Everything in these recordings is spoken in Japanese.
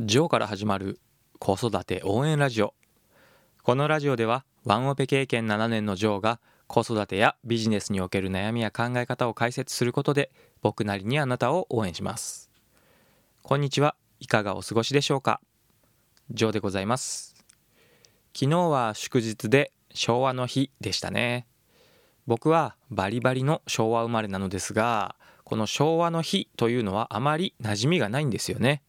ジョーから始まる子育て応援ラジオ。このラジオではワンオペ経験7年のジョーが子育てやビジネスにおける悩みや考え方を解説することで僕なりにあなたを応援します。こんにちは。いかがお過ごしでしょうか？ジョーでございます。昨日は祝日で昭和の日でしたね。僕はバリバリの昭和生まれなのですがこの昭和の日というのはあまり馴染みがないんですよね。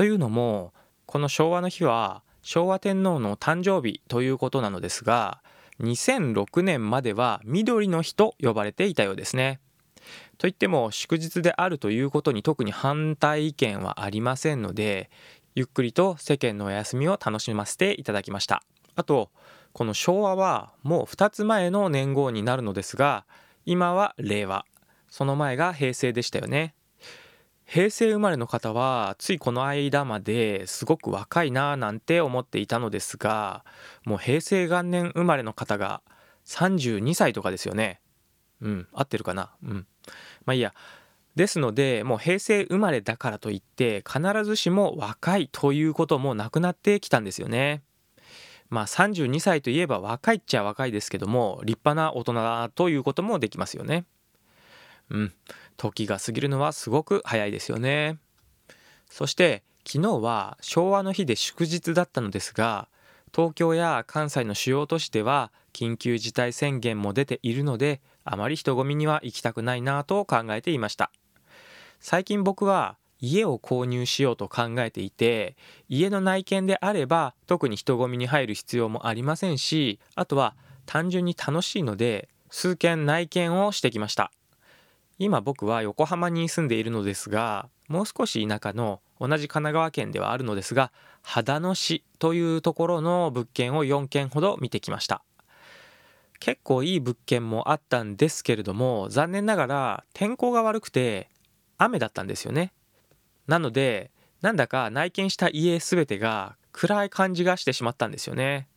というのもこの昭和の日は昭和天皇の誕生日ということなのですが2006年までは緑の日と呼ばれていたようですね。といっても祝日であるということに特に反対意見はありませんのでゆっくりと世間のお休みを楽しませていただきました。あとこの昭和はもう2つ前の年号になるのですが今は令和その前が平成でしたよね。平成生まれの方はついこの間まですごく若いなぁなんて思っていたのですがもう平成元年生まれの方が32歳とかですよね。うん合ってるかな？うん。まあいいや。ですのでもう平成生まれだからといって必ずしも若いということもなくなってきたんですよね。まあ32歳といえば若いっちゃ若いですけども立派な大人ということもできますよね。うん。時が過ぎるのはすごく早いですよね。そして昨日は昭和の日で祝日だったのですが東京や関西の主要都市では緊急事態宣言も出ているのであまり人混みには行きたくないなと考えていました。最近僕は家を購入しようと考えていて家の内見であれば特に人混みに入る必要もありませんしあとは単純に楽しいので数件内見をしてきました。今僕は横浜に住んでいるのですがもう少し田舎の同じ神奈川県ではあるのですが秦野市というところの物件を4件ほど見てきました。結構いい物件もあったんですけれども残念ながら天候が悪くて雨だったんですよね。なのでなんだか内見した家全てが暗い感じがしてしまったんですよね。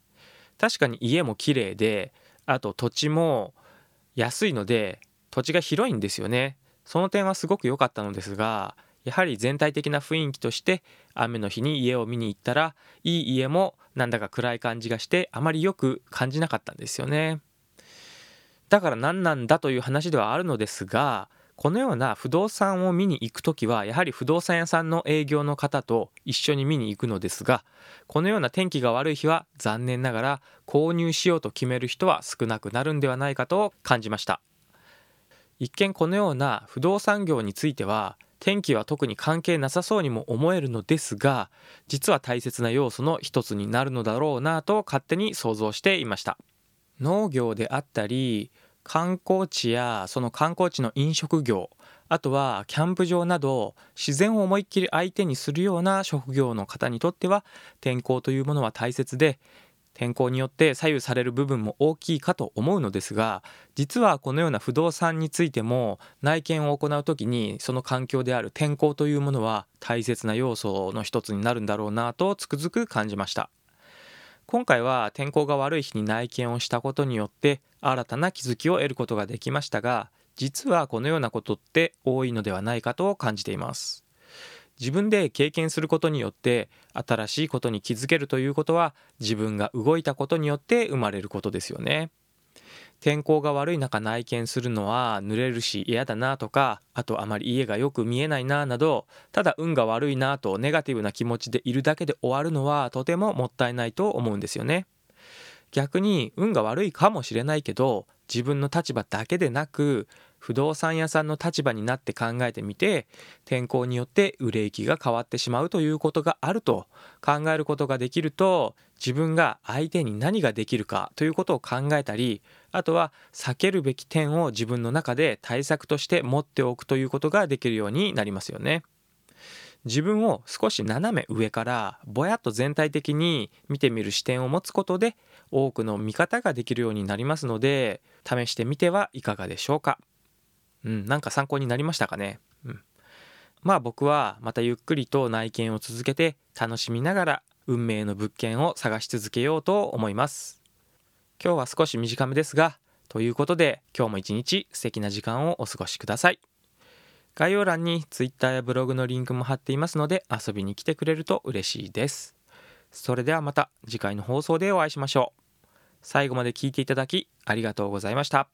確かに家も綺麗であと土地も安いので土地が広いんですよね。その点はすごく良かったのですがやはり全体的な雰囲気として雨の日に家を見に行ったらいい家もなんだか暗い感じがしてあまりよく感じなかったんですよね。だから何なんだという話ではあるのですがこのような不動産を見に行く時はやはり不動産屋さんの営業の方と一緒に見に行くのですがこのような天気が悪い日は残念ながら購入しようと決める人は少なくなるんではないかと感じました。一見このような不動産業については天気は特に関係なさそうにも思えるのですが実は大切な要素の一つになるのだろうなと勝手に想像していました。農業であったり観光地やその観光地の飲食業あとはキャンプ場など自然を思いっきり相手にするような職業の方にとっては天候というものは大切で天候によって左右される部分も大きいかと思うのですが実はこのような不動産についても内見を行う時にその環境である天候というものは大切な要素の一つになるんだろうなとつくづく感じました。今回は天候が悪い日に内見をしたことによって新たな気づきを得ることができましたが実はこのようなことって多いのではないかと感じています。自分で経験することによって新しいことに気づけるということは自分が動いたことによって生まれることですよね。天候が悪い中内見するのは濡れるし嫌だなとかあとあまり家がよく見えないななどただ運が悪いなとネガティブな気持ちでいるだけで終わるのはとてももったいないと思うんですよね。逆に運が悪いかもしれないけど自分の立場だけでなく不動産屋さんの立場になって考えてみて天候によって売れ行きが変わってしまうということがあると考えることができると自分が相手に何ができるかということを考えたりあとは避けるべき点を自分の中で対策として持っておくということができるようになりますよね。自分を少し斜め上からぼやっと全体的に見てみる視点を持つことで多くの見方ができるようになりますので試してみてはいかがでしょうか。うん、なんか参考になりましたかね？うん。まあ僕はまたゆっくりと内見を続けて楽しみながら運命の物件を探し続けようと思います。今日は少し短めですが、ということで今日も一日素敵な時間をお過ごしください。概要欄に Twitter やブログのリンクも貼っていますので遊びに来てくれると嬉しいですそれではまた次回の放送でお会いしましょう最後まで聞いていただきありがとうございました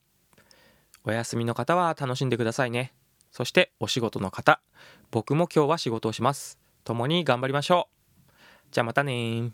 お休みの方は楽しんでくださいね。そしてお仕事の方僕も今日は仕事をします。共に頑張りましょう。じゃあまたね